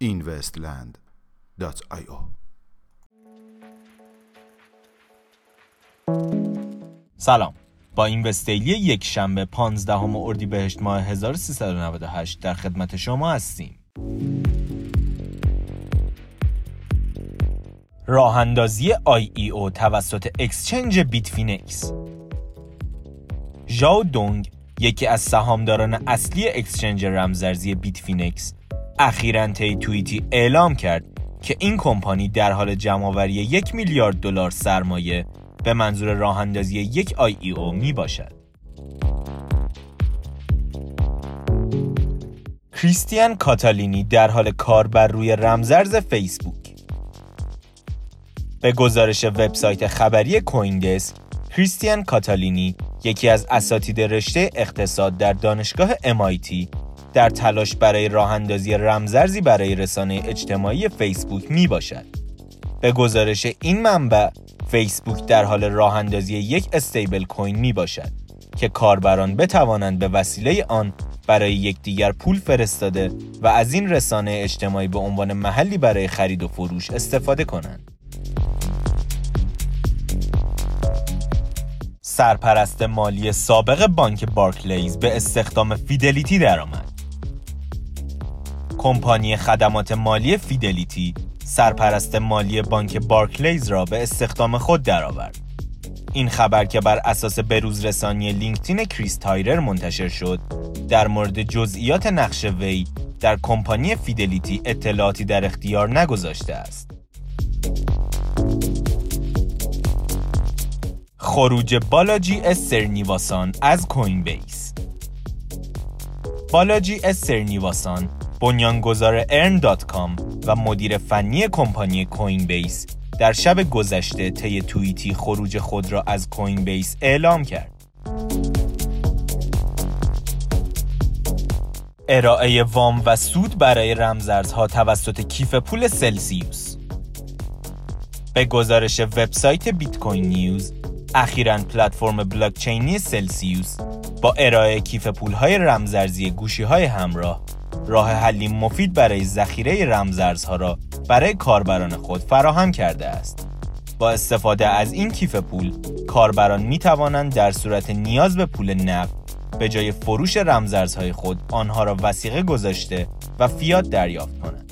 investland.io سلام. با InvestDaily یک شنبه 15 اردیبهشت ماه 1398 در خدمت شما هستیم. راه اندازی IEO توسط exchange Bitfinex ژاو دونگ یکی از سهامداران اصلی exchange رمزارزی Bitfinex اخیرا طی توییتی اعلام کرد که این کمپانی در حال جمعآوری یک میلیارد دلار سرمایه به منظور راه اندازی یک او می باشد. کریستیان کاتالینی در حال کار بر روی رمزرز فیسبوک به گزارش وبسایت خبری کویندس کریستیان کاتالینی یکی از اساتید رشته اقتصاد در دانشگاه MIT در تلاش برای راه اندازی رمزرزی برای رسانه اجتماعی فیسبوک می باشد. به گزارش این منبع فیسبوک در حال راه اندازی یک استیبل کوین می باشد که کاربران بتوانند به وسیله آن برای یکدیگر پول فرستاده و از این رسانه اجتماعی به عنوان محلی برای خرید و فروش استفاده کنند. سرپرست مالی سابق بانک بارکلیز به استخدام فیدلیتی درآمد. کمپانی خدمات مالی فیدلیتی سرپرست مالی بانک بارکلیز را به استخدام خود درآورد. این خبر که بر اساس بروز رسانی LinkedIn کریس تایرر منتشر شد در مورد جزئیات نقش وی در کمپانی فیدلیتی اطلاعاتی در اختیار نگذاشته است. خروج بالاجی استرنیواسان از کوین بیس بالاجی استرنیواسان بنیانگذار ارن.com و مدیر فنی کمپانی کوین بیس در شب گذشته طی توییتی خروج خود را از کوین بیس اعلام کرد. ارائه وام و سود برای رمزارزها توسط کیف پول سلسیوس به گزارش وبسایت بیت کوین نیوز اخیرا پلتفرم بلاکچینی سلسیوس با ارائه کیف پولهای رمزارزی گوشی های همراه راه حلی مفید برای ذخیره رمزارزها را برای کاربران خود فراهم کرده است. با استفاده از این کیف پول، کاربران می توانند در صورت نیاز به پول نقد به جای فروش رمزارزهای خود آنها را وسیقه گذاشته و فیات دریافت کنند.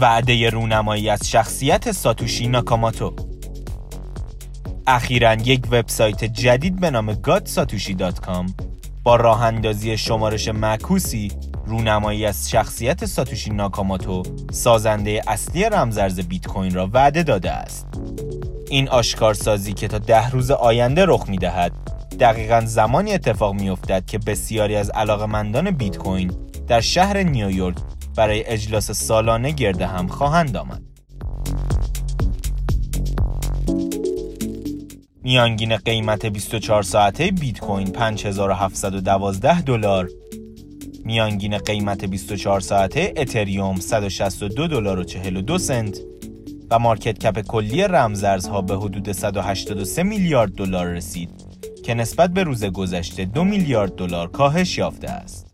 وعده رونمایی از شخصیت ساتوشی ناکاماتو اخیرا یک وبسایت جدید به نام godsatoshi.com با راه اندازی شمارش معکوسی رونمایی از شخصیت ساتوشی ناکاماتو سازنده اصلی رمزرز بیت کوین را وعده داده است. این آشکارسازی که تا ده روز آینده رخ می دهد دقیقا زمانی اتفاق می افتد که بسیاری از علاقمندان بیت کوین در شهر نیویورک برای اجلاس سالانه گرده هم خواهند آمد. میانگین قیمت 24 ساعته بیت کوین 5712 دلار میانگین قیمت 24 ساعته اتریوم 162 دلار و 42 سنت و مارکت کپ کلی رمزارزها به حدود 183 میلیارد دلار رسید که نسبت به روز گذشته 2 میلیارد دلار کاهش یافته است.